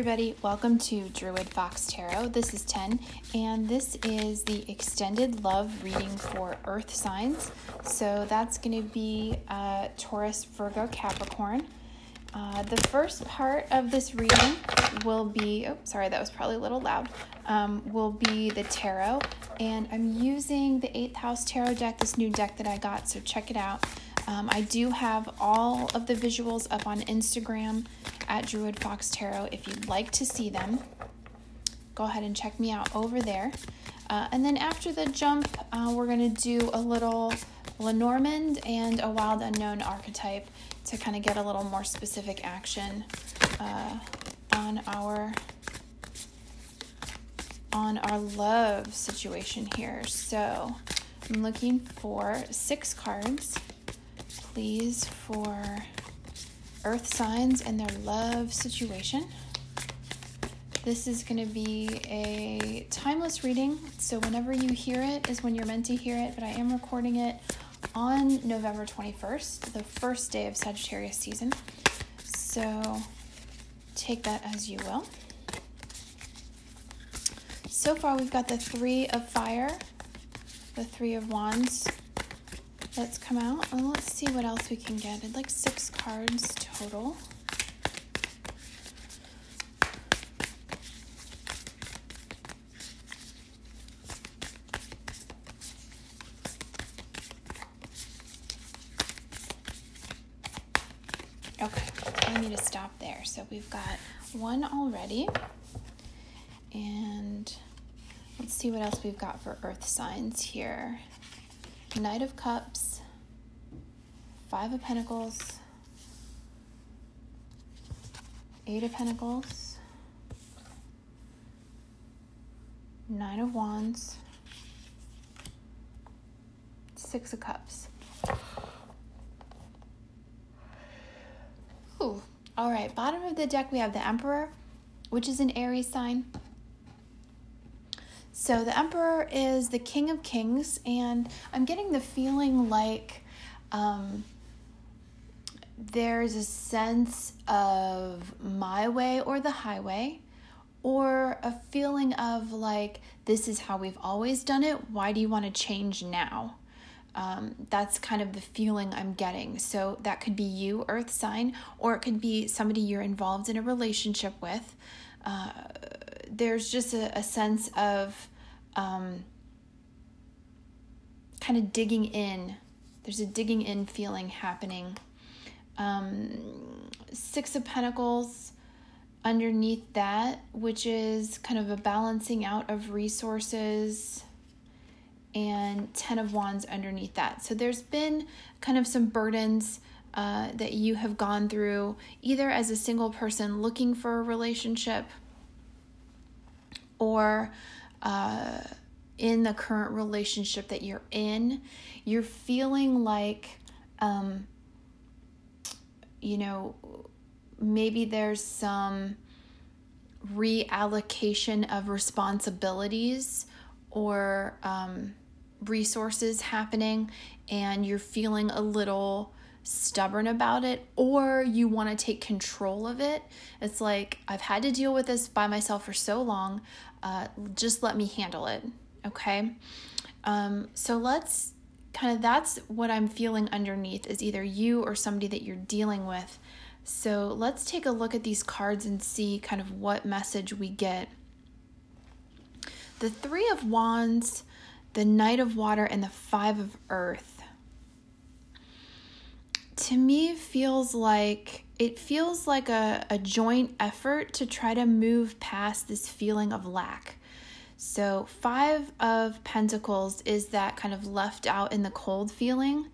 everybody. Welcome to Druid Fox Tarot. This is 10, and this is the extended love reading for Earth signs. So that's going to be uh, Taurus, Virgo, Capricorn. Uh, the first part of this reading will be, oh, sorry, that was probably a little loud, um, will be the tarot. And I'm using the 8th House Tarot deck, this new deck that I got, so check it out. Um, I do have all of the visuals up on Instagram at Druid Fox Tarot. If you'd like to see them, go ahead and check me out over there. Uh, and then after the jump, uh, we're going to do a little Lenormand and a Wild Unknown archetype to kind of get a little more specific action uh, on our on our love situation here. So I'm looking for six cards please, for earth signs and their love situation. This is going to be a timeless reading, so whenever you hear it is when you're meant to hear it, but I am recording it on November 21st, the first day of Sagittarius season. So take that as you will. So far, we've got the Three of Fire, the Three of Wands, Let's come out and let's see what else we can get. I'd like six cards total. Okay, I need to stop there. So we've got one already. And let's see what else we've got for earth signs here. Knight of Cups, Five of Pentacles, Eight of Pentacles, Nine of Wands, Six of Cups. Ooh. All right, bottom of the deck we have the Emperor, which is an Aries sign. So the Emperor is the King of Kings, and I'm getting the feeling like um, there's a sense of my way or the highway, or a feeling of like, this is how we've always done it. Why do you want to change now? Um, that's kind of the feeling I'm getting. So that could be you, Earth sign, or it could be somebody you're involved in a relationship with. Uh, there's just a, a sense of um, kind of digging in. There's a digging in feeling happening. Um, Six of Pentacles underneath that, which is kind of a balancing out of resources, and Ten of Wands underneath that. So there's been kind of some burdens. Uh, that you have gone through either as a single person looking for a relationship or uh, in the current relationship that you're in, you're feeling like, um, you know, maybe there's some reallocation of responsibilities or um, resources happening, and you're feeling a little stubborn about it or you want to take control of it. It's like, I've had to deal with this by myself for so long. Uh, just let me handle it. Okay. Um, so let's kind of that's what I'm feeling underneath is either you or somebody that you're dealing with. So let's take a look at these cards and see kind of what message we get. The Three of Wands, the Knight of Water, and the Five of Earth. To me, feels like it feels like a, a joint effort to try to move past this feeling of lack. So, Five of Pentacles is that kind of left out in the cold feeling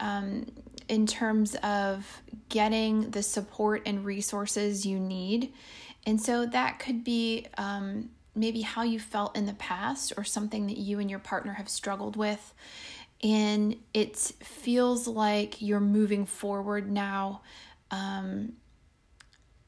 um, in terms of getting the support and resources you need. And so, that could be um, maybe how you felt in the past or something that you and your partner have struggled with. And it feels like you're moving forward now. Um,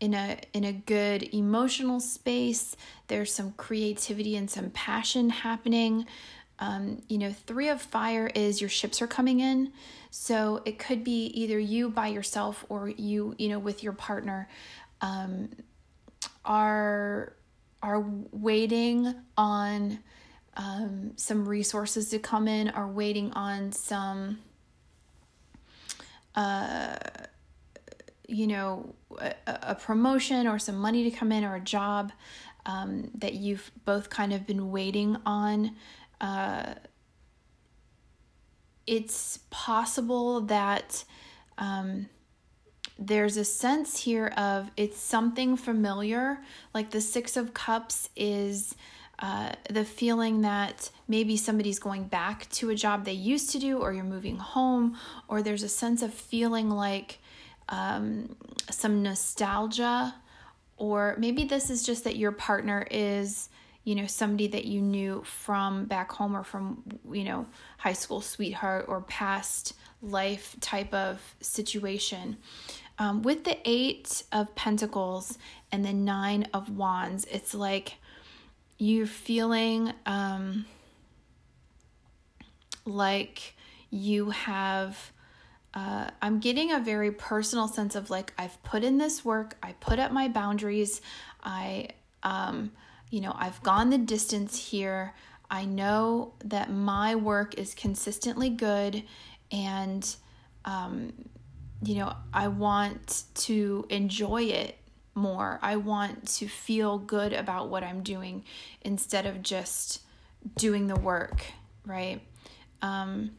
in a in a good emotional space. There's some creativity and some passion happening. Um, you know, three of fire is your ships are coming in. So it could be either you by yourself or you, you know, with your partner. Um, are are waiting on um, some resources to come in, are waiting on some, uh, you know, a, a, promotion or some money to come in or a job um, that you've both kind of been waiting on. Uh, it's possible that um, there's a sense here of it's something familiar, like the Six of Cups is. Uh, the feeling that maybe somebody's going back to a job they used to do, or you're moving home, or there's a sense of feeling like um, some nostalgia, or maybe this is just that your partner is you know somebody that you knew from back home or from you know high school sweetheart or past life type of situation. Um, with the eight of pentacles and the nine of wands it's like you're feeling um, like you have uh, I'm getting a very personal sense of like I've put in this work, I put up my boundaries, I um, you know, I've gone the distance here. I know that my work is consistently good and, um, you know, I want to enjoy it more. I want to feel good about what I'm doing instead of just doing the work, right? Um,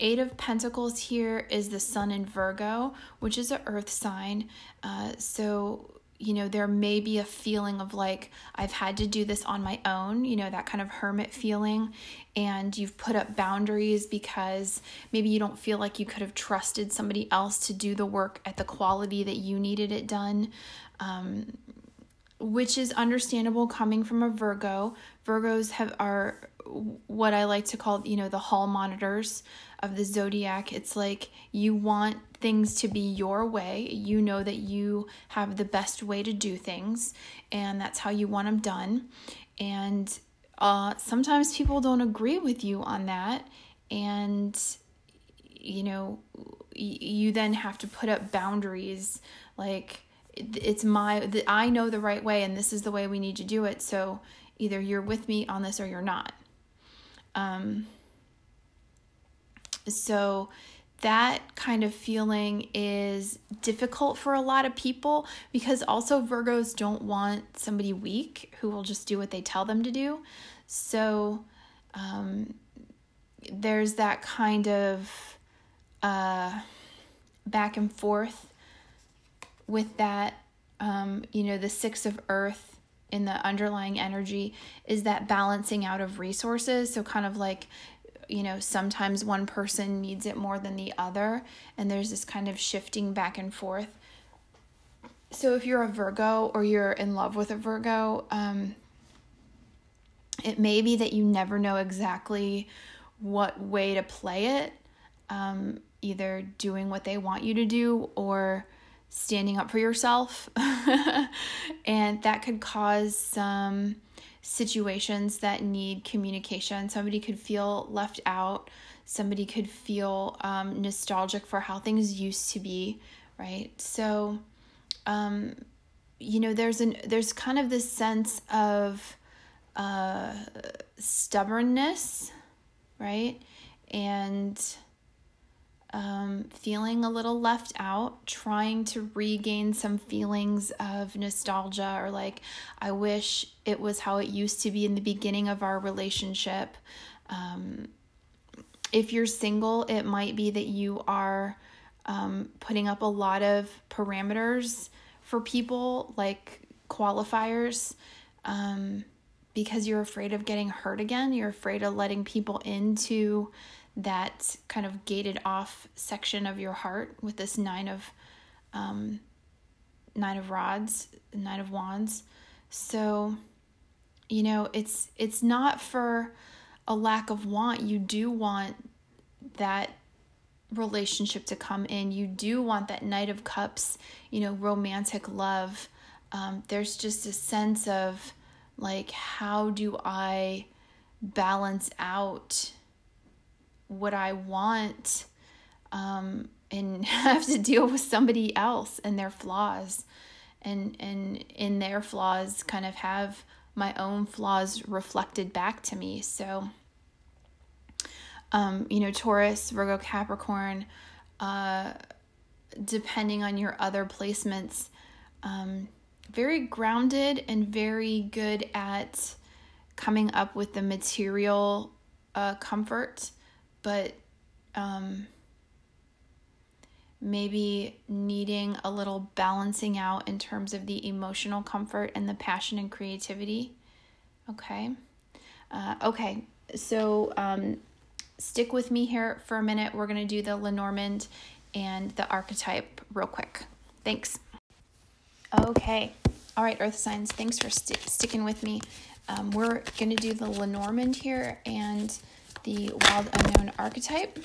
Eight of Pentacles here is the Sun in Virgo, which is an earth sign. Uh, so you know, there may be a feeling of like, I've had to do this on my own, you know, that kind of hermit feeling. And you've put up boundaries because maybe you don't feel like you could have trusted somebody else to do the work at the quality that you needed it done. Um, which is understandable coming from a Virgo. Virgos have are what I like to call, you know, the hall monitors of the zodiac. It's like you want things to be your way. You know that you have the best way to do things, and that's how you want them done. And uh, sometimes people don't agree with you on that, and you know, you then have to put up boundaries like it's my i know the right way and this is the way we need to do it so either you're with me on this or you're not um so that kind of feeling is difficult for a lot of people because also Virgos don't want somebody weak who will just do what they tell them to do. So um, there's that kind of uh, back and forth with that. Um, you know, the Six of Earth in the underlying energy is that balancing out of resources. So, kind of like you know, sometimes one person needs it more than the other, and there's this kind of shifting back and forth. So, if you're a Virgo or you're in love with a Virgo, um, it may be that you never know exactly what way to play it, um, either doing what they want you to do or standing up for yourself. and that could cause some situations that need communication. Somebody could feel left out. Somebody could feel um, nostalgic for how things used to be, right? So, um, you know, there's an there's kind of this sense of uh, stubbornness, right? And um, feeling a little left out, trying to regain some feelings of nostalgia or like, I wish it was how it used to be in the beginning of our relationship. Um, if you're single, it might be that you are um, putting up a lot of parameters for people, like qualifiers, um, because you're afraid of getting hurt again. You're afraid of letting people into that kind of gated off section of your heart with this nine of um, nine of rods, nine of wands. So, you know, it's it's not for a lack of want. You do want that relationship to come in. You do want that Knight of Cups, you know, romantic love. Um, there's just a sense of like, how do I balance out what I want um, and have to deal with somebody else and their flaws. and and in their flaws kind of have my own flaws reflected back to me. So um, you know, Taurus, Virgo, Capricorn, uh, depending on your other placements, um, very grounded and very good at coming up with the material uh, comfort, but um, maybe needing a little balancing out in terms of the emotional comfort and the passion and creativity. Okay. Uh, okay. So um, stick with me here for a minute. We're going to do the Lenormand and the archetype real quick. Thanks. Okay. All right, Earth signs, thanks for st- sticking with me. Um, we're going to do the Lenormand here and the Wild Unknown archetype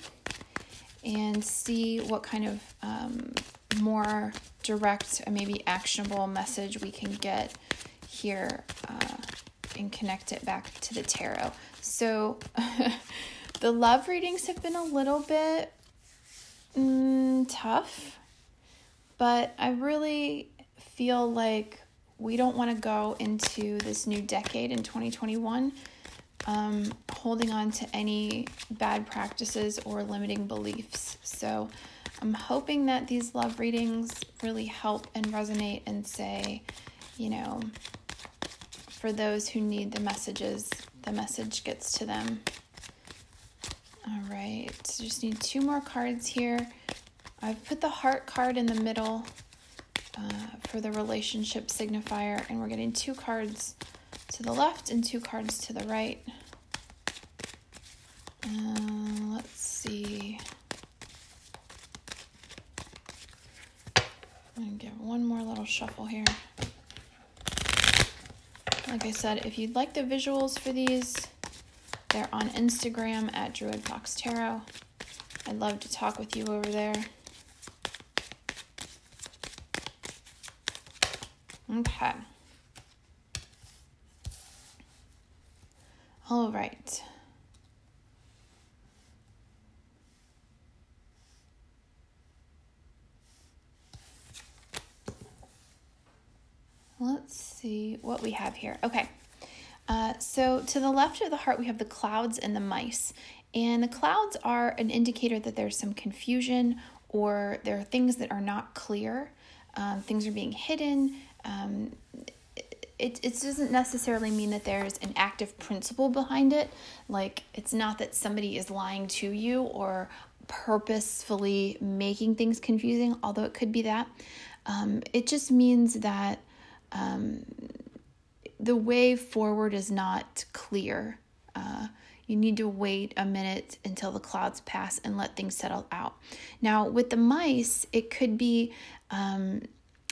and see what kind of um, more direct, maybe actionable message we can get here uh, and connect it back to the tarot. So, the love readings have been a little bit mm, tough, but I really feel like we don't want to go into this new decade in 2021 um, holding on to any bad practices or limiting beliefs. So I'm hoping that these love readings really help and resonate and say, you know, for those who need the messages, the message gets to them. All right, so just need two more cards here. I've put the heart card in the middle uh, for the relationship signifier, and we're getting two cards to the left and two cards to the right. Uh, let's see. I'm going to give one more little shuffle here. Like I said, if you'd like the visuals for these, they're on Instagram at Druid Fox Tarot. I'd love to talk with you over there. Okay. All right. Let's see what we have here. Okay. Uh, so to the left of the heart, we have the clouds and the mice. And the clouds are an indicator that there's some confusion or there are things that are not clear. Um, things are being hidden. Um, it, it doesn't necessarily mean that there's an active principle behind it. Like, it's not that somebody is lying to you or purposefully making things confusing, although it could be that. Um, it just means that um, the way forward is not clear. Uh, you need to wait a minute until the clouds pass and let things settle out. Now, with the mice, it could be um,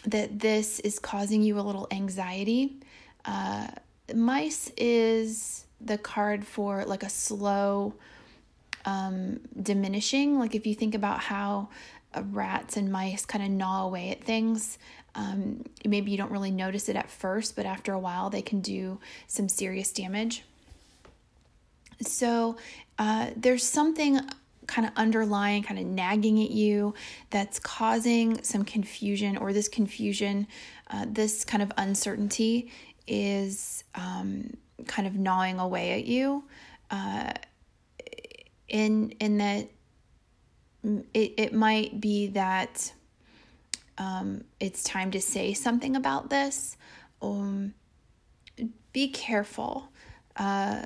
that this is causing you a little anxiety. Uh, mice is the card for like a slow um, diminishing. Like if you think about how uh, rats and mice kind of gnaw away at things, um, maybe you don't really notice it at first, but after a while, they can do some serious damage. So uh, there's something kind of underlying, kind of nagging at you that's causing some confusion, or this confusion, uh, this kind of uncertainty is um, kind of gnawing away at you. Uh, in in that it, it might be that um, it's time to say something about this. Um, be careful. Uh,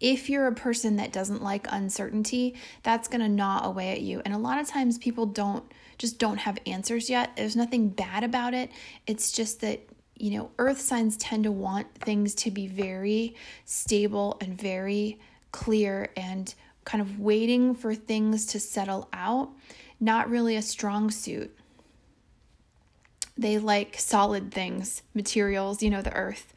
if you're a person that doesn't like uncertainty, that's going to gnaw away at you. And a lot of times people don't just don't have answers yet. There's nothing bad about it. It's just that, you know, earth signs tend to want things to be very stable and very clear and kind of waiting for things to settle out not really a strong suit. They like solid things, materials, you know, the earth.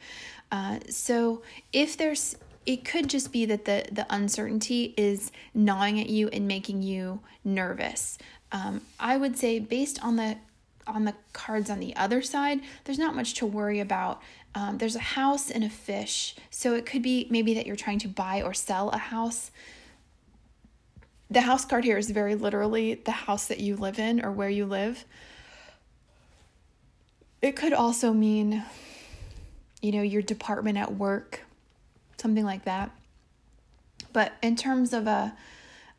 Uh, so if there's, it could just be that the the uncertainty is gnawing at you and making you nervous. Um, I would say based on the on the cards on the other side, there's not much to worry about. Um, there's a house and a fish, so it could be maybe that you're trying to buy or sell a house the house card here is very literally the house that you live in or where you live. it could also mean, you know, your department at work, something like that. But in terms of a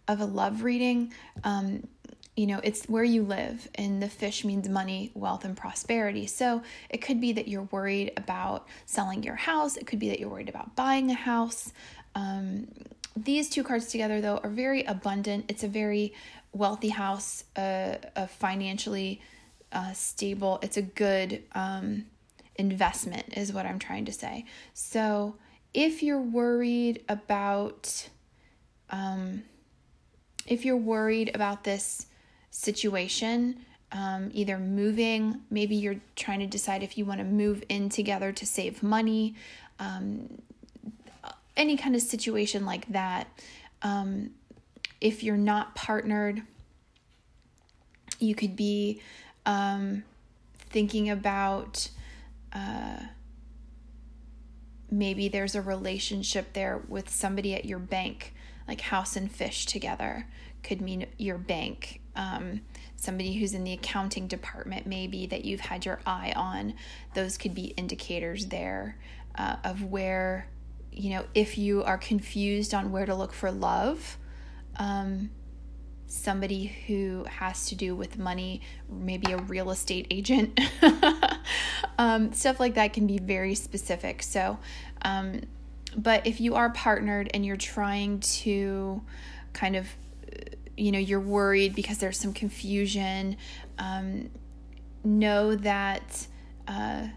of a love reading, um, you know, it's where you live, and the fish means money, wealth, and prosperity. So it could be that you're worried about selling your house. It could be that you're worried about buying a house. Um, these two cards together, though, are very abundant. It's a very wealthy house, uh, a financially uh, stable. It's a good um, investment, is what I'm trying to say. So if you're worried about, um, if you're worried about this situation, um, either moving, maybe you're trying to decide if you want to move in together to save money, um, any kind of situation like that. Um, if you're not partnered, you could be um, thinking about uh, maybe there's a relationship there with somebody at your bank, like house and fish together could mean your bank um, somebody who's in the accounting department, maybe that you've had your eye on. Those could be indicators there uh, of where, you know, if you are confused on where to look for love, um, somebody who has to do with money, maybe a real estate agent, um, stuff like that can be very specific. So, um, but if you are partnered and you're trying to kind of you know you're worried because there's some confusion um, know that uh,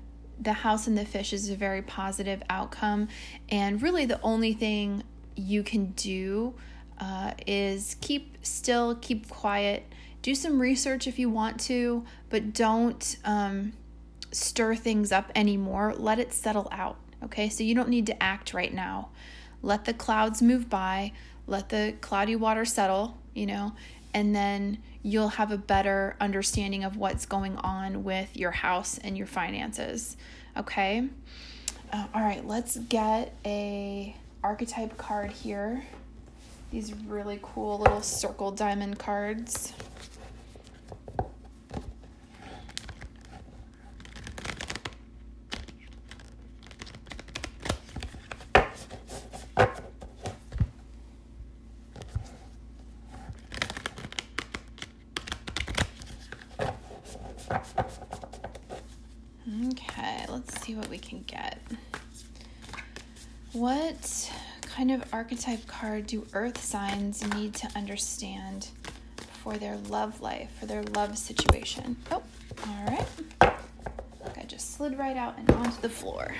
the house and the fish is a very positive outcome. And really the only thing you can do uh, is keep still keep quiet. Do some research if you want to but don't um, stir things up anymore. Let it settle out okay? So you don't need to act right now. Let the clouds move by. Let the cloudy water settle you know, and then you'll have a better understanding of what's going on with your house and your finances. Okay? Uh, all right, let's get a archetype card here. These really cool little circle diamond cards. Okay, let's see what we can get. What kind of archetype card do earth signs need to understand for their love life, for their love situation? Oh, all right. Look, I just slid right out and onto the floor.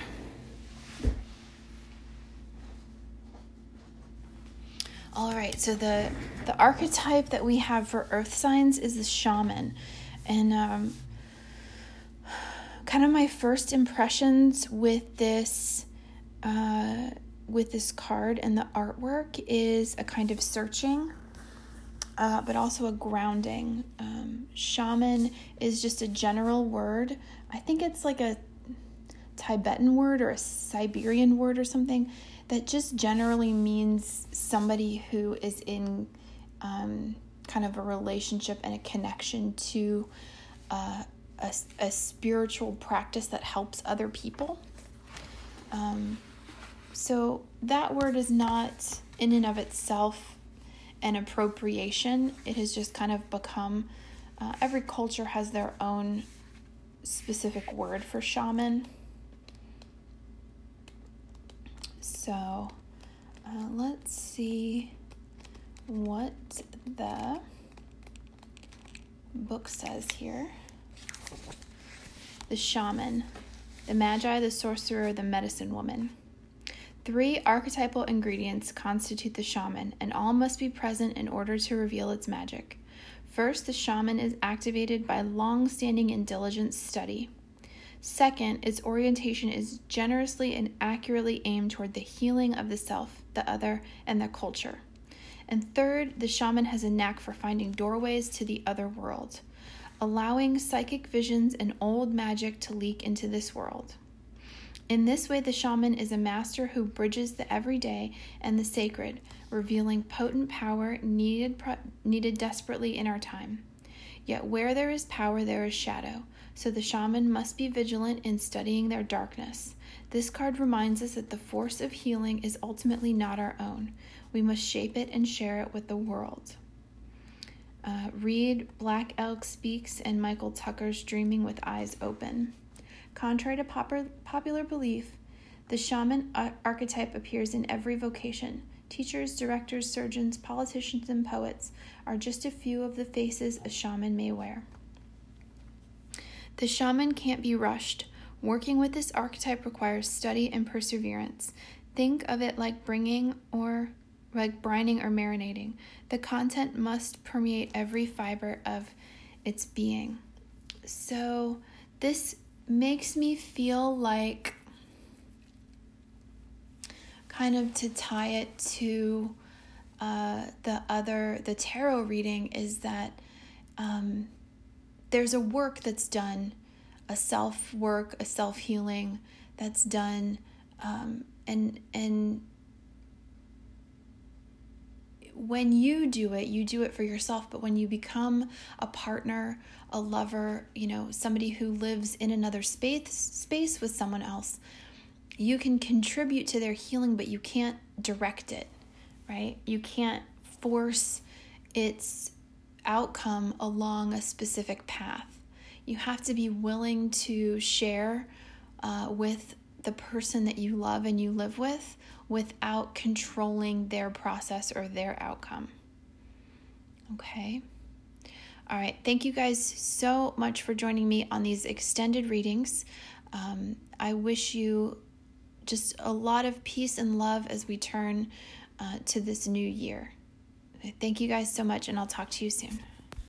All right, so the the archetype that we have for earth signs is the shaman, and um, kind of my first impressions with this uh, with this card and the artwork is a kind of searching uh, but also a grounding um, shaman is just a general word i think it's like a tibetan word or a siberian word or something that just generally means somebody who is in um, kind of a relationship and a connection to uh, a, a spiritual practice that helps other people. Um, so that word is not in and of itself an appropriation. It has just kind of become, uh, every culture has their own specific word for shaman. So uh, let's see what the book says here the shaman, the magi, the sorcerer, the medicine woman. Three archetypal ingredients constitute the shaman, and all must be present in order to reveal its magic. First, the shaman is activated by long standing and diligent study. Second, its orientation is generously and accurately aimed toward the healing of the self, the other, and the culture. And third, the shaman has a knack for finding doorways to the other world allowing psychic visions and old magic to leak into this world. In this way, the shaman is a master who bridges the everyday and the sacred, revealing potent power needed, needed desperately in our time. Yet where there is power, there is shadow. So the shaman must be vigilant in studying their darkness. This card reminds us that the force of healing is ultimately not our own. We must shape it and share it with the world. Uh, read Black Elk Speaks and Michael Tucker's Dreaming with Eyes Open. Contrary to popular, belief, the shaman archetype appears in every vocation. Teachers, directors, surgeons, politicians, and poets are just a few of the faces a shaman may wear. The shaman can't be rushed. Working with this archetype requires study and perseverance. Think of it like bringing or like brining or marinating. The content must permeate every fiber of its being. So, this makes me feel like kind of to tie it to uh, the other, the tarot reading, is that um, there's a work that's done, a self work, a self healing that's done, um, and and when you do it, you do it for yourself. But when you become a partner, a lover, you know, somebody who lives in another space space with someone else, you can contribute to their healing, but you can't direct it, right? You can't force its outcome along a specific path. You have to be willing to share uh, with the person that you love and you live with without controlling their process or their outcome. Okay. All right. Thank you guys so much for joining me on these extended readings. Um, I wish you just a lot of peace and love as we turn uh, to this new year. Thank you guys so much, and I'll talk to you soon.